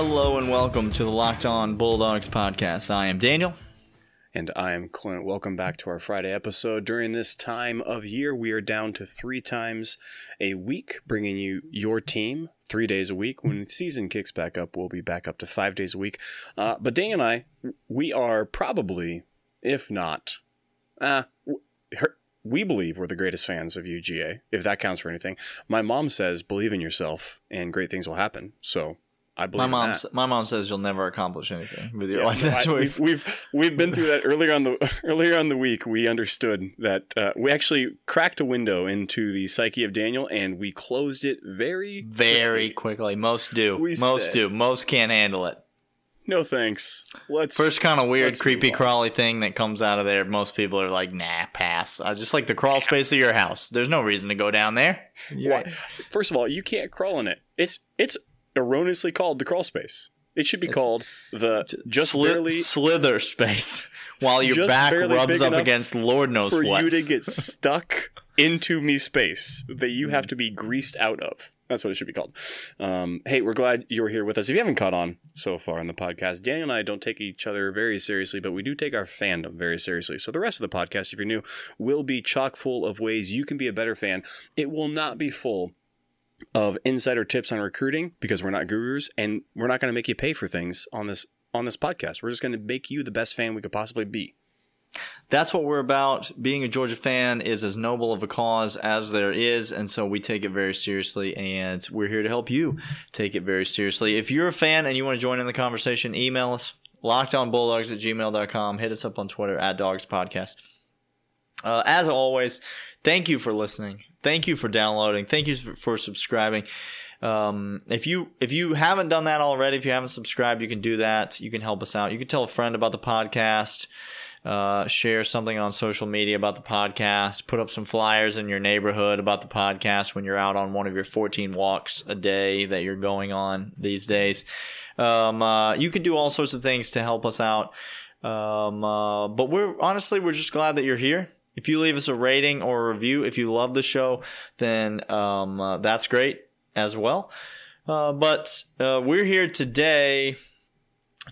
Hello and welcome to the Locked On Bulldogs podcast. I am Daniel. And I am Clint. Welcome back to our Friday episode. During this time of year, we are down to three times a week, bringing you your team three days a week. When the season kicks back up, we'll be back up to five days a week. Uh, but Daniel and I, we are probably, if not, uh, we believe we're the greatest fans of UGA, if that counts for anything. My mom says, believe in yourself and great things will happen. So I believe my mom. My mom says you'll never accomplish anything with your Yeah, life. no, That's I- what we've, we've we've been through that earlier on the earlier on the week. We understood that uh, we actually cracked a window into the psyche of Daniel, and we closed it very very quickly. quickly. Most do. We Most said- do. Most can't handle it. No thanks. Let's First kind of weird, creepy, crawly thing that comes out of there. Most people are like, "Nah, pass." I just like the crawl space of your house. There's no reason to go down there. Why? First of all, you can't crawl in it. It's it's erroneously called the crawl space. It should be It's- called the just Sli- barely slither space while your back rubs up against Lord knows what. for what. you to get stuck into me space that you have to be greased out of. That's what it should be called. Um, hey, we're glad you're here with us. If you haven't caught on so far on the podcast, Daniel and I don't take each other very seriously, but we do take our fandom very seriously. So the rest of the podcast, if you're new, will be chock full of ways you can be a better fan. It will not be full of insider tips on recruiting because we're not gurus and we're not going to make you pay for things on this on this podcast. We're just going to make you the best fan we could possibly be. That's what we're about. Being a Georgia fan is as noble of a cause as there is, and so we take it very seriously, and we're here to help you take it very seriously. If you're a fan and you want to join in the conversation, email us, lockedonbulldogs at gmail.com. Hit us up on Twitter at Dogs Podcast. Uh, as always, thank you for listening. Thank you for downloading. Thank you for, subscribing. Um, if you if you haven't done that already, if you haven't subscribed, you can do that. You can help us out. You can tell a friend about the podcast. Uh, share something on social media about the podcast. Put up some flyers in your neighborhood about the podcast when you're out on one of your 14 walks a day that you're going on these days. Um, uh, you can do all sorts of things to help us out. Um, uh, but we're honestly, we're just glad that you're here. If you leave us a rating or a review, if you love the show, then um, uh, that's great as well. Uh, but uh, we're here today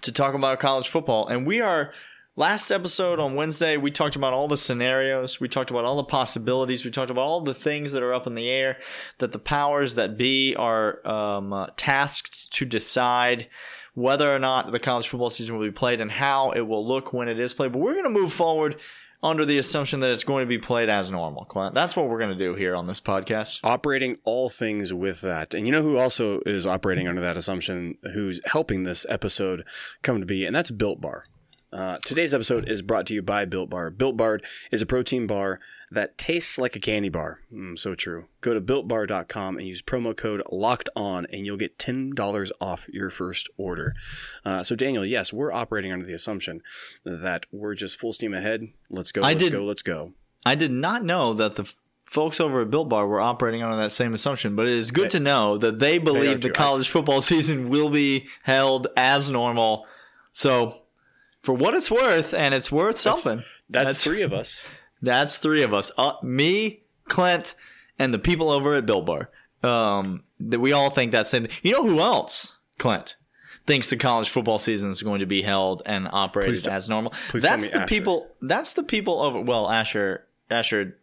to talk about college football, and we are. Last episode on Wednesday, we talked about all the scenarios. We talked about all the possibilities. We talked about all the things that are up in the air that the powers that be are um, uh, tasked to decide whether or not the college football season will be played and how it will look when it is played. But we're going to move forward under the assumption that it's going to be played as normal, Clint. That's what we're going to do here on this podcast. operating all things with that. And you know who also is operating under that assumption, who's helping this episode come to be, and that's Built Bar. Uh, today's episode is brought to you by Built Bar. Built Bar is a protein bar that tastes like a candy bar. Mm, so true. Go to builtbar.com and use promo code locked on, and you'll get $10 off your first order. Uh, so, Daniel, yes, we're operating under the assumption that we're just full steam ahead. Let's go, I let's did- go, let's go. I did not know that the folks over at Built Bar were operating under that same assumption, but it is good They- to know that they believe the college football season will be held as normal. So, for what it's worth, and it's worth something. That's, That's- three of us. That's three of us. Uh, me, Clint, and the people over at Built Bar. Um, that we all think that's same. You know who else, Clint, thinks the college football season is going to be held and operated as normal? that's the Asher. people. That's the people over. Well, Asher, Asher,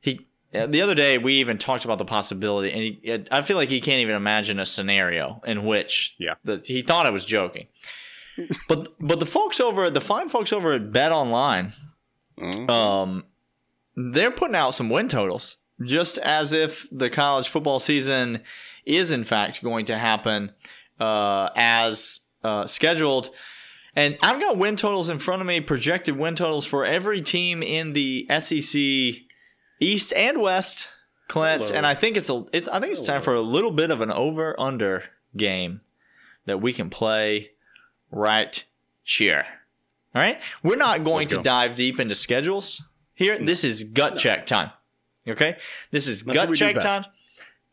he. uh, The other day, we even talked about the possibility, and he, I feel like he can't even imagine a scenario in which Yeah. the, he thought I was joking. but but the folks over the fine folks over at Bet Online, Mhm. um, they're putting out some win totals, just as if the college football season is in fact going to happen uh, as uh, scheduled. And I've got win totals in front of me, projected win totals for every team in the SEC East and West, Clint. Hello. And I think it's a, it's I think it's time for a little bit of an over under game that we can play right here. All right, we're not going to dive deep into schedules here. This is gut check time. Okay, this is That's gut check time.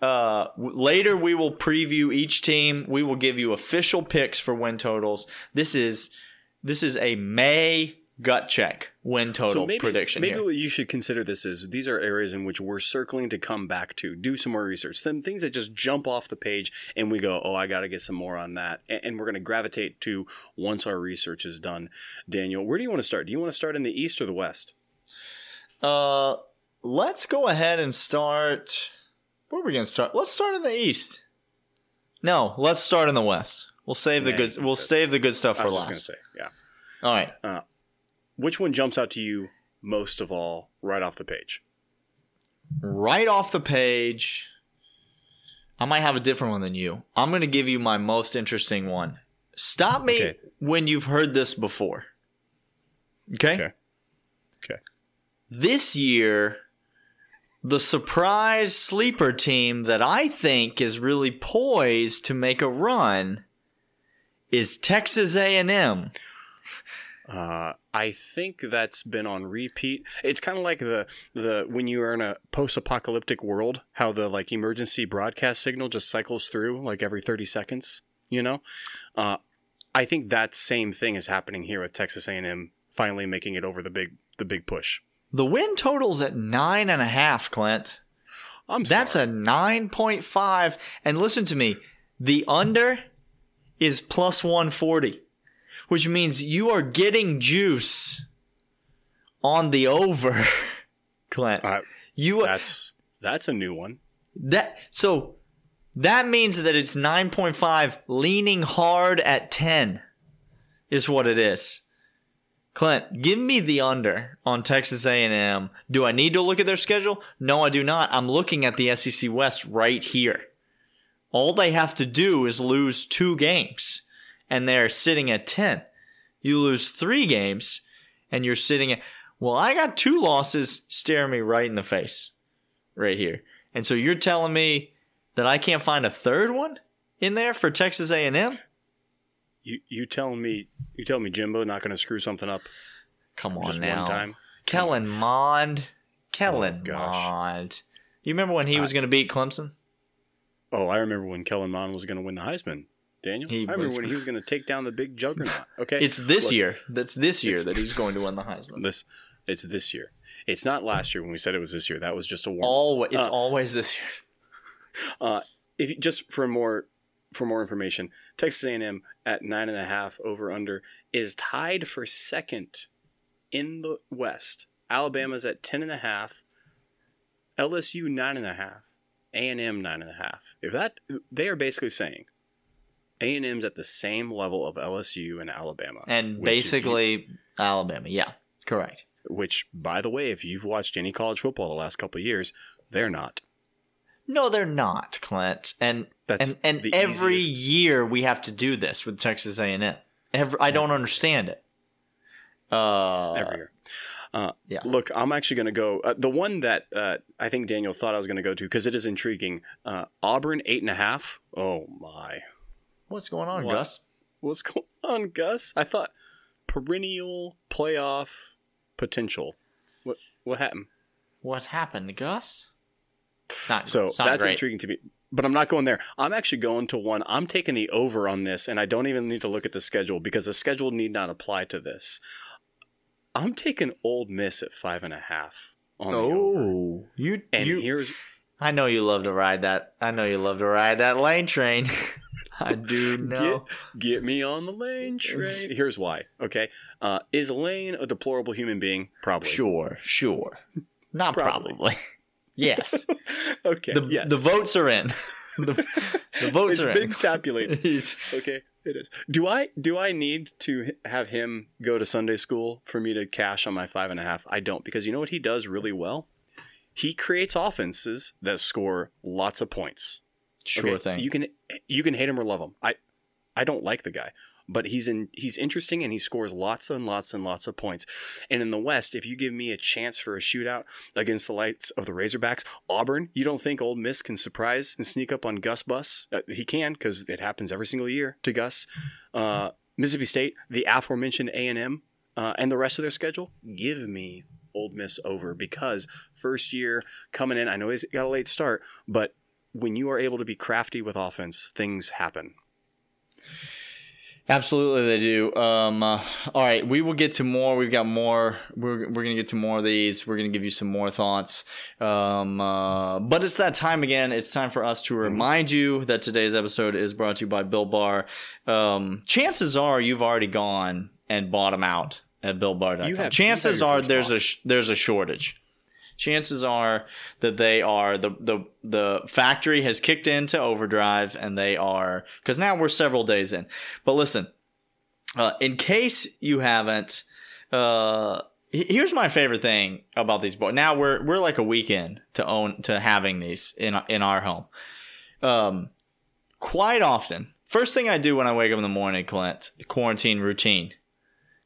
Uh, w- later we will preview each team. We will give you official picks for win totals. This is this is a May gut check win total maybe, prediction Maybe here. what you should consider this is these are areas in which we're circling to come back to, do some more research. Some things that just jump off the page and we go, oh, I got to get some more on that. And, and we're going to gravitate to once our research is done. Daniel, where do you want to start? Do you want to start in the East or the West? Uh, let's go ahead and start. Where are we going to start? Let's start in the East. No, let's start in the West. We'll save the Nah, good. he We'll save the good stuff for was just last. going to say, yeah. All right. Which one jumps out to you most of all right off the page? right off the page, I might have a different one than you. I'm going to give you my most interesting one. Stop me Okay. when you've heard this before. Okay? Okay. Okay. This year, the surprise sleeper team that I think is really poised to make a run is Texas A&M. Uh, I think that's been on repeat. It's kind of like the the when you are in a post-apocalyptic world, how the like emergency broadcast signal just cycles through like every thirty seconds. You know, uh, I think that same thing is happening here with Texas A&M finally making it over the big the big push. The win total's at nine and a half, Clint. I'm That's sorry. a 9.5. And listen to me, the under is plus 140, which means you are getting juice on the over, Clint. Uh, you that's that's a new one. that so that means that it's 9.5 leaning hard at 10 is what it is. Clint, give me the under on Texas A&M. Do I need to look at their schedule? No, I do not. I'm looking at the SEC West right here. All they have to do is lose two games, and they're sitting at 10. You lose three games, and you're sitting at, well, I got two losses staring me right in the face right here. And so you're telling me that I can't find a third one in there for Texas A&M? You you telling me you telling me Jimbo not going to screw something up Come on just now. one time? Kellen oh, Mond. Kellen Oh. Mond. You remember when he was going to beat Clemson? Oh, I remember when Kellen Mond was going to win the Heisman. Daniel, He I remember was- when he was going to take down the big juggernaut. Okay, It's this Look, year. That's this year that he's going to win the Heisman. This it's this year. It's not last year when we said it was this year. That was just a warm. Always, it's Uh, always this year. Uh, if you, just for more for more information, Texas A&M at nine and a half over under is tied for second in the West. Alabama's at ten and a half. LSU nine and a half. A&M nine and a half. If that they are basically saying A&M's at the same level of LSU and Alabama. And if you- basically Alabama. Yeah, correct. which by the way, if you've watched any college football the last couple of years, they're not. No, they're not, Clint. And That's and and every easiest- year we have to do this with Texas A&M. Every, I don't understand it. Uh, every year. Uh, yeah. Look, I'm actually going to go. Uh, the one that uh, I think Daniel thought I was going to go to because it is intriguing. Uh, Auburn eight and a half. Oh my, What's going on, What? Gus? what's going on, Gus? I thought perennial playoff potential. What what happened? What happened, Gus? It's not. So it's not that's great. intriguing to me. But I'm not going there. I'm actually going to one. I'm taking the over on this, and I don't even need to look at the schedule because the schedule need not apply to this. I'm taking Ole Miss at five and a half on. Oh, you And you. here's I know you love to ride that. I know you love to ride that lane train. I do know. Get me on the lane train. Here's why. Okay. Uh, is Lane a deplorable human being? Probably. Sure, sure. Not Probably. probably. yes. Okay. The yes. the votes are in. the, the votes it's are been in. tabulated. Okay, it is. Do I do I need to have him go to Sunday school for me to cash on my five and a half? I don't because you know what he does really well. He creates offenses that score lots of points. Sure Okay, thing. You can you can hate him or love him. I I don't like the guy, but he's in he's interesting and he scores lots and lots and lots of points. And in the West, if you give me a chance for a shootout against the lights of the Razorbacks, Auburn, you don't think Ole Miss can surprise and sneak up on Gus Bus? Uh, he can because it happens every single year to Gus. Uh, Mississippi State, the aforementioned A and M, uh, and the rest of their schedule, give me Ole Miss over because first year coming in, I know he's got a late start, but when you are able to be crafty with offense, things happen. Absolutely, they do. Um, uh, all right, we will get to more. We've got more. We're we're gonna get to more of these. We're gonna give you some more thoughts. Um, uh, but it's that time again. It's time for us to remind you that today's episode is brought to you by Built Bar. Um, chances are you've already gone and bought them out at BuiltBar.com. Chances are there's a sh- there's a shortage. Chances are that they are the the the factory has kicked into overdrive and they are because now we're several days in. But listen, uh, in case you haven't, uh, here's my favorite thing about these boys. Now we're we're like a weekend to own to having these in in our home. Um, quite often, first thing I do when I wake up in the morning, Clint, the quarantine routine,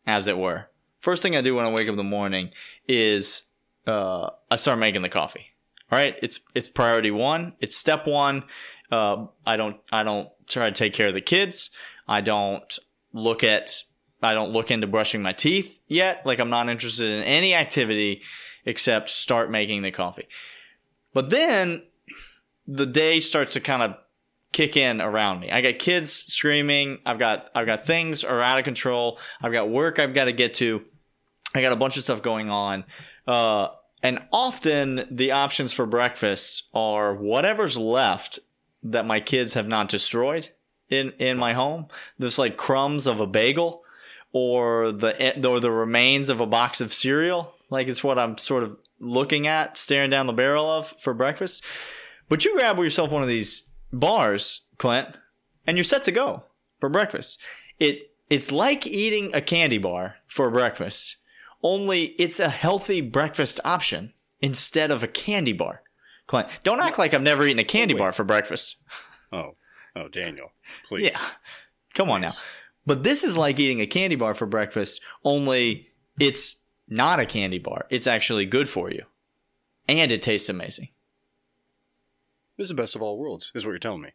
as it were. First thing I do when I wake up in the morning is uh, I start making the coffee. All right, it's it's priority one. It's step one. Uh, I don't I don't try to take care of the kids. I don't look at I don't look into brushing my teeth yet. Like I'm not interested in any activity except start making the coffee. But then the day starts to kind of kick in around me. I got kids screaming. I've got I've got things are out of control. I've got work I've got to get to. I got a bunch of stuff going on. Uh, and often the options for breakfast are whatever's left that my kids have not destroyed in in my home. There's like crumbs of a bagel or the or the remains of a box of cereal. Like it's what I'm sort of looking at, staring down the barrel of for breakfast. But you grab yourself one of these bars, Clint, and you're set to go for breakfast. It it's like eating a candy bar for breakfast, only it's a healthy breakfast option instead of a candy bar. Clint, don't act like I've never eaten a candy Wait. bar for breakfast. Oh, oh, Daniel, please. Yeah. Come on now. But this is like eating a candy bar for breakfast, only it's not a candy bar. It's actually good for you. And it tastes amazing. This is the best of all worlds, is what you're telling me.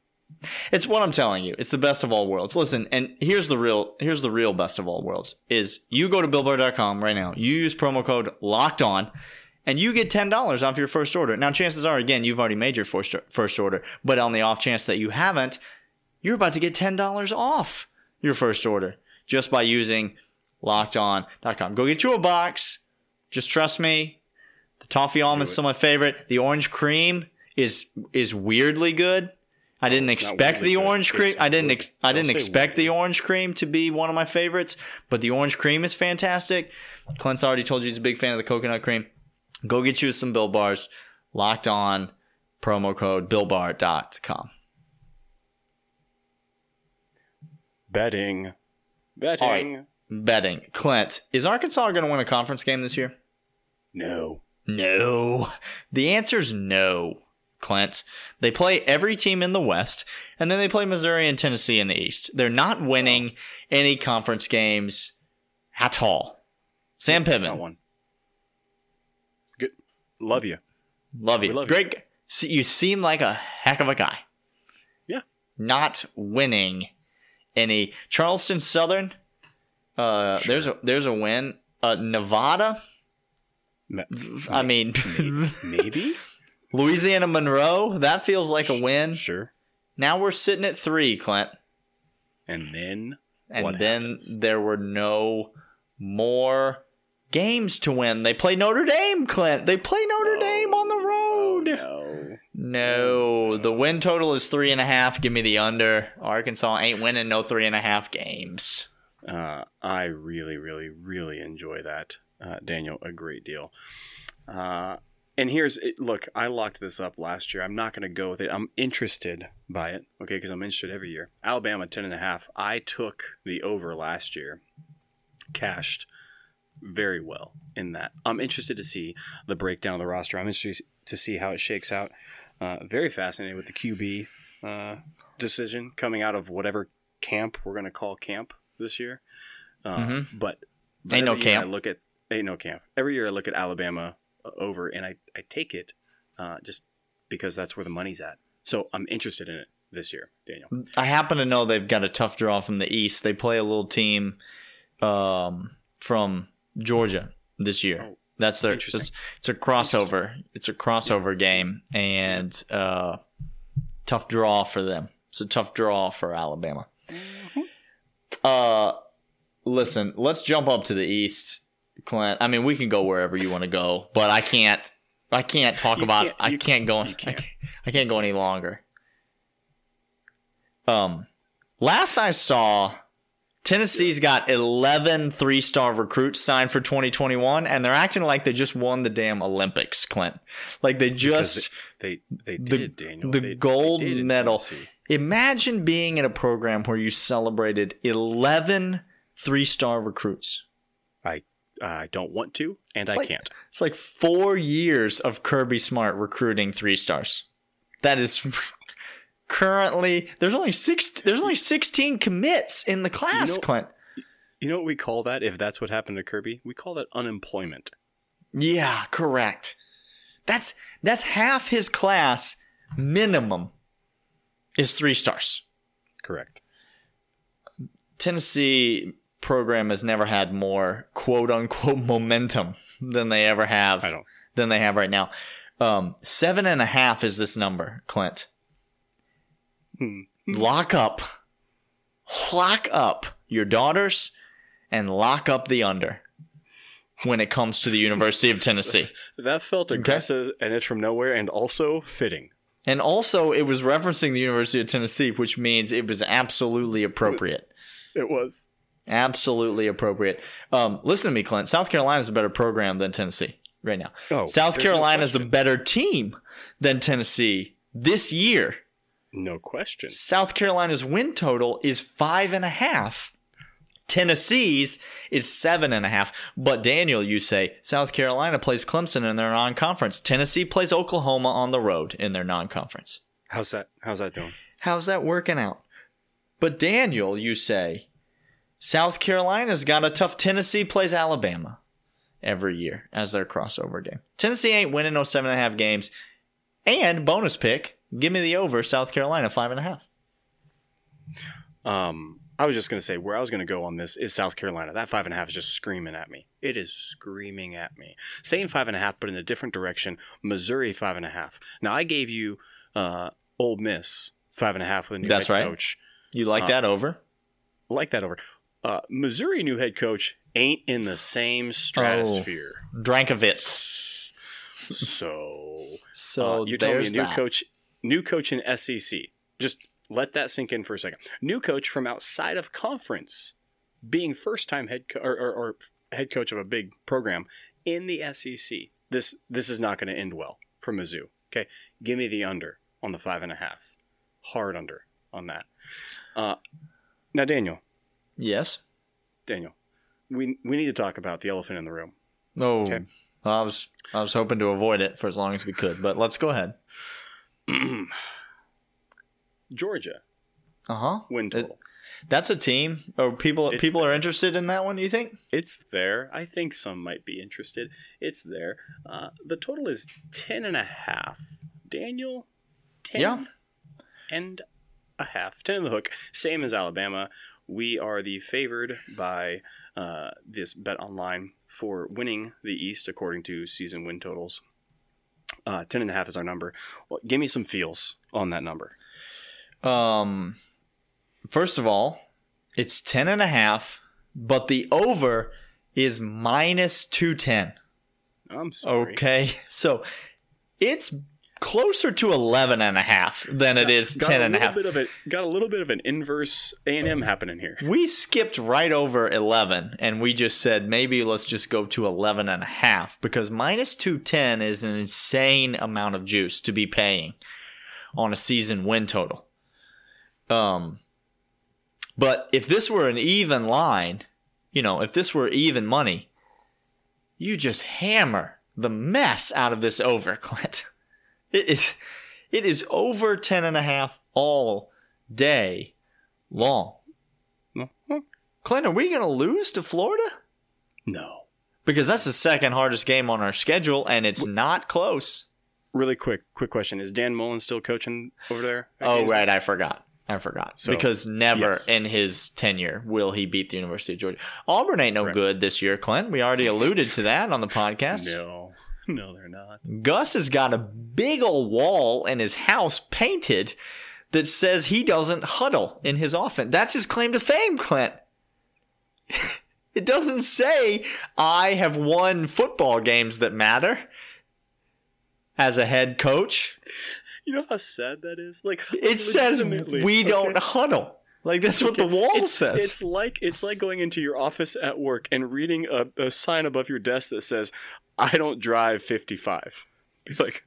It's what I'm telling you. It's the best of all worlds. Listen, and here's the real here's the real best of all worlds is you go to builtbar.com right now. You use promo code locked on and you get $10 off your first order. Now chances are again you've already made your first first order, but on the off chance that you haven't, you're about to get $10 off your first order just by using lockedon.com. Go get you a box. Just trust me. The toffee almonds still my favorite. The orange cream is is weirdly good. I didn't it's expect the orange cream. I didn't. Ex- I didn't say expect the orange cream to be one of my favorites, but the orange cream is fantastic. Clint's already told you he's a big fan of the coconut cream. Go get you some Built bars. Locked on. Promo code BuiltBar.com. Betting. Betting. All right. Betting. Clint, is Arkansas going to win a conference game this year? No. No. The answer is no, Clint. They play every team in the West, and then they play Missouri and Tennessee in the East. They're not winning any conference games at all. Sam Pittman, one. Good. Love you. love you. Love you. Great. See, You seem like a heck of a guy. Yeah. Not winning any. Charleston Southern, uh, there's a there's a win. Uh, Nevada, I mean, Maybe? Louisiana Monroe, that feels like a win. Sure. Now we're sitting at three, Clint. And then And then happens? there were no more games to win. They play Notre Dame, Clint. They play Notre Dame on the road. Oh, no. no. the win total is three and a half. Give me the under. Arkansas ain't winning no three and a half games. Uh, I really, really, really enjoy that, uh, Daniel, a great deal. Uh, and here's look, I locked this up last year. I'm not going to go with it. I'm interested by it, okay, because I'm interested every year. Alabama ten and a half. I took the over last year, cashed very well in that. I'm interested to see the breakdown of the roster. I'm interested to see how it shakes out. Uh, very fascinated with the QB uh, decision coming out of whatever camp we're going to call camp this year. Uh, Mhm. But, Ain't no camp. I look at ain't no camp. Every year I look at Alabama over, and I I take it uh, just because that's where the money's at. So I'm interested in it this year, Daniel. I happen to know they've got a tough draw from the East. They play a little team um, from Georgia this year. Oh, That's their. interesting. It's, it's a crossover. It's a crossover game, and uh, tough draw for them. It's a tough draw for Alabama. Uh, listen, let's jump up to the east, Clint. I mean, we can go wherever you want to go, but I can't. I can't talk You about. can't- I you can't go. you I can't. can't, I can't go any longer. Um, last I saw, Tennessee's got 11 three-star recruits signed for 2021, and they're acting like they just won the damn Olympics, Clint. Like they Because just They they The- did, Daniel. the They- they gold did medal. Tennessee. imagine being in a program where you celebrated 11 three-star recruits. I I don't want to, and It's I like- can't. It's like four years of Kirby Smart recruiting three stars. That is currently there's only six. There's only 16 commits in the class, You know- Clint. You know what we call that? If that's what happened to Kirby, we call that unemployment. Yeah, correct. That's that's half his class minimum is three stars. Correct. Tennessee program has never had more quote unquote momentum than they ever have I don't. than they have right now. Um, seven and a half is this number, Clint. Hmm. Lock up, lock up your daughters, and lock up the under when it comes to the University of Tennessee. That felt aggressive, and it's from nowhere, and also fitting. And also, it was referencing the University of Tennessee, which means it was absolutely appropriate. It was. Absolutely appropriate. Um, listen to me, Clint. South Carolina is a better program than Tennessee right now. Oh, South Carolina is a better team than Tennessee this year. No question. South Carolina's win total is five and a half. Tennessee's is seven and a half. But Daniel, you say South Carolina plays Clemson in their non-conference. Tennessee plays Oklahoma on the road in their non-conference. How's that? How's that doing? How's that working out? But Daniel, you say South Carolina's got a tough Tennessee plays Alabama every year as their crossover game. Tennessee ain't winning no seven and a half games. And bonus pick, give me the over South Carolina five and a half. Um, I was just gonna say where I was gonna go on this is South Carolina. That five and a half is just screaming at me. It is screaming at me. Same five and a half, but in a different direction. Missouri five and a half. Now I gave you uh Ole Miss five and a half with a new That's head right. coach. You like Uh, that over? Like that over. Uh, Missouri new head coach ain't in the same stratosphere. Drinkwitz. So So uh, you told me a new that. coach, new coach in SEC. Just let that sink in for a second. New coach from outside of conference, being first time head co- or, or, or head coach of a big program in the SEC. This this is not going to end well for Mizzou. Okay, give me the under on the five and a half, hard under on that. Uh, now, Daniel, Yes. Daniel, we we need to talk about the elephant in the room. No. Okay. I was I was hoping to avoid it for as long as we could, but let's go ahead. Georgia Uh huh. win total. That's a team. Or people It's people are interested in that one. Do you think? It's there. I think some might be interested. It's there. Uh, the total is ten and a half. Daniel, ten Yeah. and a half. Ten in the hook. Same as Alabama. We are the favored by uh, this bet online for winning the East according to season win totals. Uh, ten and a half is our number. Well, give me some feels on that number. Um, first of all, it's ten and a half, but the over is minus two ten. I'm sorry. Okay, so it's closer to 11 and a half than it is Got 10 a and a half. bit of it. Got a little bit of an inverse A and M happening here. We skipped right over 11 and we just said maybe let's just go to 11 and a half because minus 210 is an insane amount of juice to be paying on a season win total. Um but if this were an even line, you know, if this were even money, you just hammer the mess out of this over, Clint. It is it is over 10 and a half all day long. Mhm. Clint, are we going to lose to Florida? No. Because that's the second hardest game on our schedule, and it's not close. Really quick, quick question: Is Dan Mullen still coaching over there? Oh, right, I forgot. I forgot. So, because never yes. in his tenure will he beat the University of Georgia. Auburn ain't no Right. good this year, Clint. We already alluded to that on the podcast. No, no, they're not. Gus has got a big old wall in his house painted that says he doesn't huddle in his offense. That's his claim to fame, Clint. It doesn't say I have won football games that matter as a head coach. You know how sad that is? Like It says we don't okay? huddle. Like that's what the wall it's, says. It's like it's like going into your office at work and reading a, a sign above your desk that says, "I don't drive 55." Be like,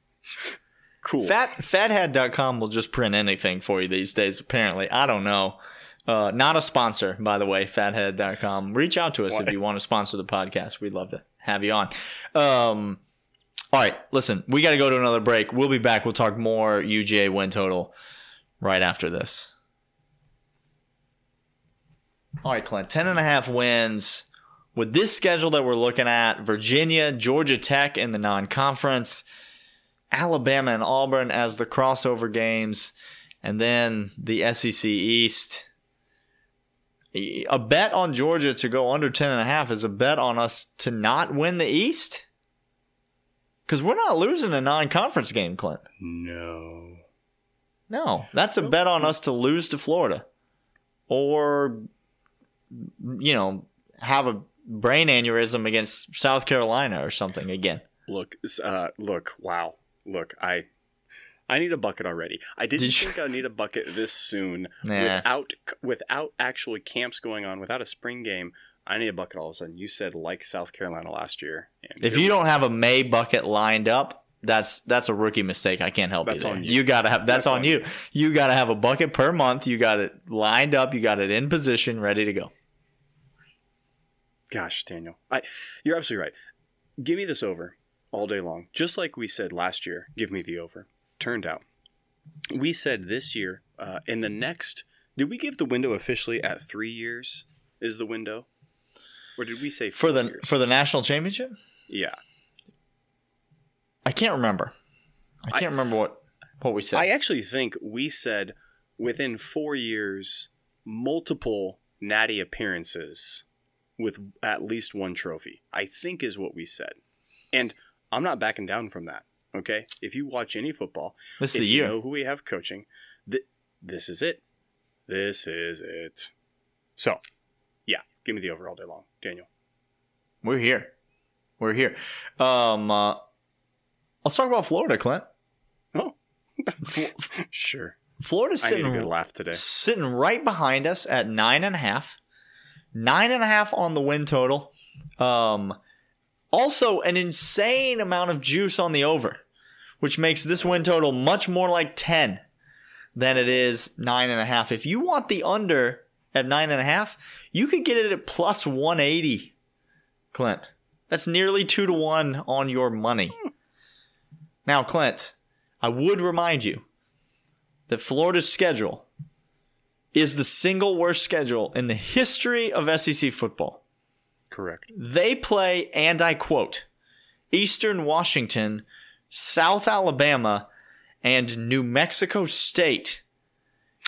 cool. Fat fathead.com will just print anything for you these days, apparently. I don't know. Uh, not a sponsor, by the way, fathead.com. Reach out to us Why? if you want to sponsor the podcast. We'd love to have you on. Um, all right, listen, we got to go to another break. We'll be back. We'll talk more UGA win total right after this. All right, Clint, 10 and a half wins. With this schedule that we're looking at, Virginia, Georgia Tech in the non conference, Alabama and Auburn as the crossover games, and then the SEC East. A bet on Georgia to go under 10 and a half is a bet on us to not win the East? Because we're not losing a non conference game, Clint. no. No, that's a bet on us to lose to Florida or, you know, have a brain aneurysm against South Carolina or something again. Look, uh, look, wow. Look, I I need a bucket already. I didn't Did you- think I'd need a bucket this soon Nah. without without actually camps going on, without a spring game. I need a bucket all of a sudden. You said like South Carolina last year. If you don't have a May bucket lined up, that's that's a rookie mistake. I can't help That's you on you. gotta have that's, That's on, on you. You gotta have a bucket per month. You got it lined up. You got it in position, ready to go. Gosh, Daniel, I you're absolutely right. Give me this over all day long. Just like we said last year, give me the over. Turned out, we said this year uh, in the next. Did we give the window officially at three years? Is the window, or did we say For the years? for the national championship, yeah? I can't remember. I I- can't remember what what we said. I actually think we said within four years, multiple natty appearances with at least one trophy. I think is what we said, and I'm not backing down from that. Okay, if you watch any football, this is the you year. know who we have coaching, th- this is it. This is it. So, yeah, give me the over all day long, Daniel. We're here. We're here. Um, uh, let's talk about Florida, Clint. Oh, sure. Florida's I need a sitting good laugh today. sitting right behind us at nine and a half. Nine and a half on the win total. Um, also, an insane amount of juice on the over, which makes this win total much more like 10 than it is nine and a half. If you want the under at nine and a half, you could get it at plus 180, Clint. That's nearly two to one on your money. Now, Clint, I would remind you that Florida's schedule is the single worst schedule in the history of SEC football. Correct. They play, and I quote, Eastern Washington, South Alabama, and New Mexico State,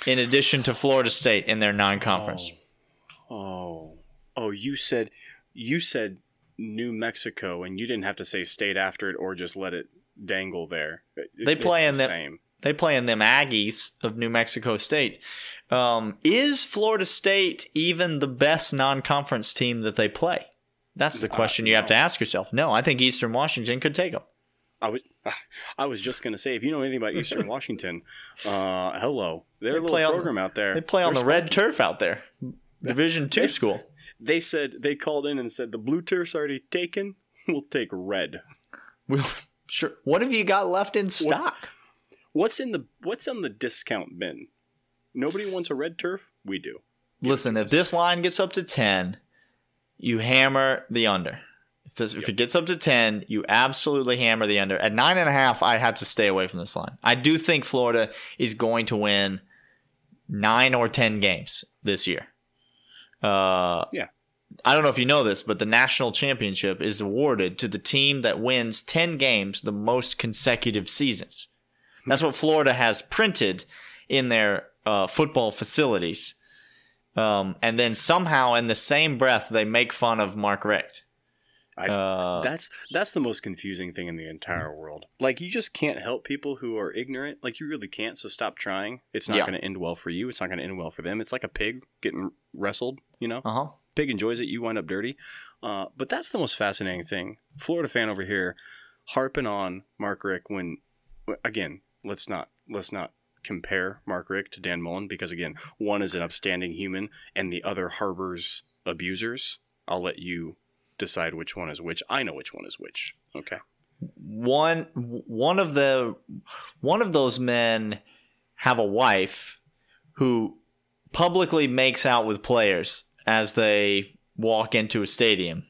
in addition to Florida State in their non conference. Oh. oh, oh, you said you said New Mexico, and you didn't have to say state after it, or just let it dangle there. It- They play in the- same. They play in them Aggies of New Mexico State. Um, is Florida State even the best non conference team that they play? That's the Uh, question you have to ask yourself. No, I think Eastern Washington could take them. I was I was just gonna say, if you know anything about Eastern Washington, uh, hello, their They little play on- program out there. They play on the red turf out there. Division two school. They said they called in and said the blue turf's already taken. We'll take red. We'll, sure. What have you got left in stock? What's in the What's on the discount bin? Nobody wants a red turf. We do. Listen, if this line gets up to 10, you hammer the under. If, this, if it gets up to 10, you absolutely hammer the under. At 9.5, I have to stay away from this line. I do think Florida is going to win 9 or 10 games this year. Uh, Yeah. I don't know if you know this, but the national championship is awarded to the team that wins 10 games the most consecutive seasons. That's what Florida has printed in their uh, football facilities. Um, and then somehow, in the same breath, they make fun of Mark Richt. I- Uh, That's that's the most confusing thing in the entire world. Like you just can't help people who are ignorant. Like you really can't. So stop trying. It's not Yeah. going to end well for you. It's not going to end well for them. It's like a pig getting wrestled. You know. uh huh. pig enjoys it, you wind up dirty. Uh, but that's the most fascinating thing. Florida fan over here harping on Mark Richt when, again, let's not let's not compare Mark Richt to Dan Mullen because again, one is an upstanding human and the other harbors abusers. I'll let you decide which one is which. I know which one is which. Okay. One one of the one of those men have a wife who publicly makes out with players as they walk into a stadium,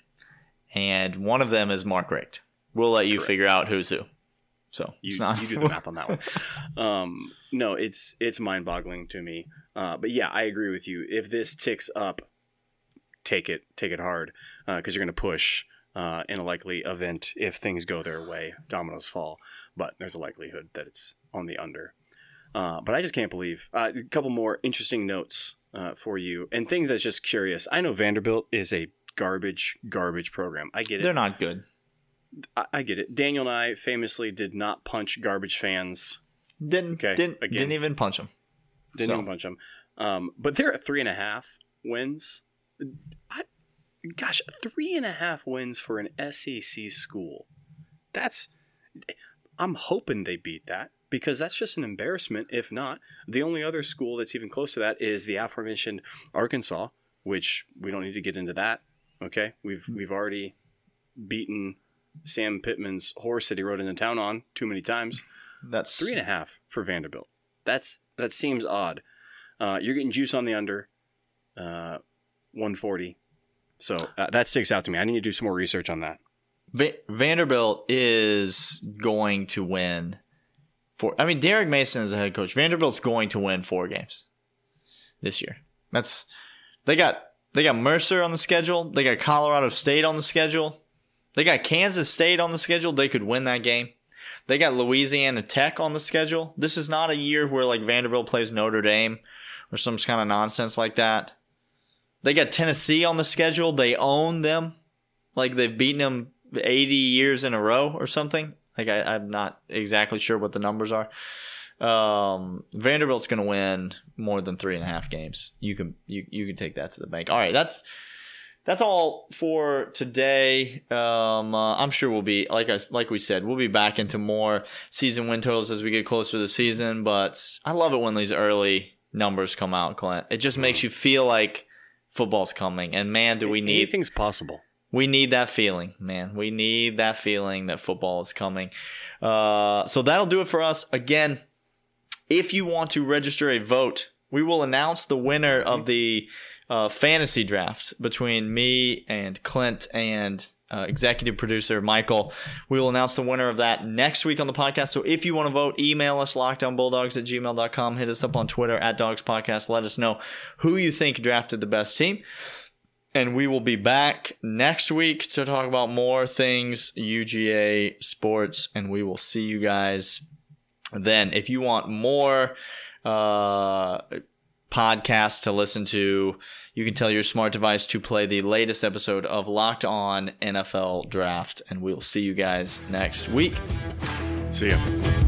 and one of them is Mark Richt. We'll let you Correct. figure out who's who. So You, not- you do the math on that one. Um, no, it's it's mind boggling to me. Uh, but yeah, I agree with you. If this ticks up, take it take it hard because you're going to push uh, in a likely event if things go their way. Dominoes fall, but there's a likelihood that it's on the under. Uh, but I just can't believe uh, a couple more interesting notes uh, for you and things that's just curious. I know Vanderbilt is a garbage garbage program. I get it. They're not good. I, I get it. Daniel and I famously did not punch garbage fans Didn't Okay, didn't again. didn't even punch him. Didn't So- even punch them. Um, but they're at three and a half wins. I, gosh, three and a half wins for an SEC school. That's. I'm hoping they beat that because that's just an embarrassment. If not, the only other school that's even close to that is the aforementioned Arkansas, which we don't need to get into that. Okay, we've we've already beaten Sam Pittman's horse that he rode into town on too many times. That's Three and a half for Vanderbilt. That's that seems odd. Uh, you're getting juice on the under, uh, 140. So uh, that sticks out to me. I need to do some more research on that. Va- Vanderbilt is going to win. Four. I mean, Derek Mason is the head coach. Vanderbilt's going to win four games this year. That's they got they got Mercer on the schedule. They got Colorado State on the schedule. They got Kansas State on the schedule. They could win that game. They got Louisiana Tech on the schedule. This is not a year where like Vanderbilt plays Notre Dame or some kind of nonsense like that. They got Tennessee on the schedule. They own them. Like they've beaten them 80 years in a row or something. Like I, I'm not exactly sure what the numbers are. Um, Vanderbilt's going to win more than three and a half games. You can you you can take that to the bank. All right, that's that's all for today. Um, uh, I'm sure we'll be like I like we said, we'll be back into more season win totals as we get closer to the season. But I love it when these early numbers come out, Clint. It just makes you feel like football's coming. And man, do we need Anything's possible. we need that feeling, man. We need that feeling that football is coming. Uh, so that'll do it for us. Again, if you want to register a vote, we will announce the winner of the uh, fantasy draft between me and Clint and uh, executive producer Michael. We will announce the winner of that next week on the podcast. So if you want to vote, email us lockedonbulldogs at gmail.com. Hit us up on Twitter at Dogs Podcast. Let us know who you think drafted the best team. And we will be back next week to talk about more things UGA sports. And we will see you guys then. If you want more uh, podcasts to listen to, you can tell your smart device to play the latest episode of Locked On NFL Draft. And we'll see you guys next week. See ya.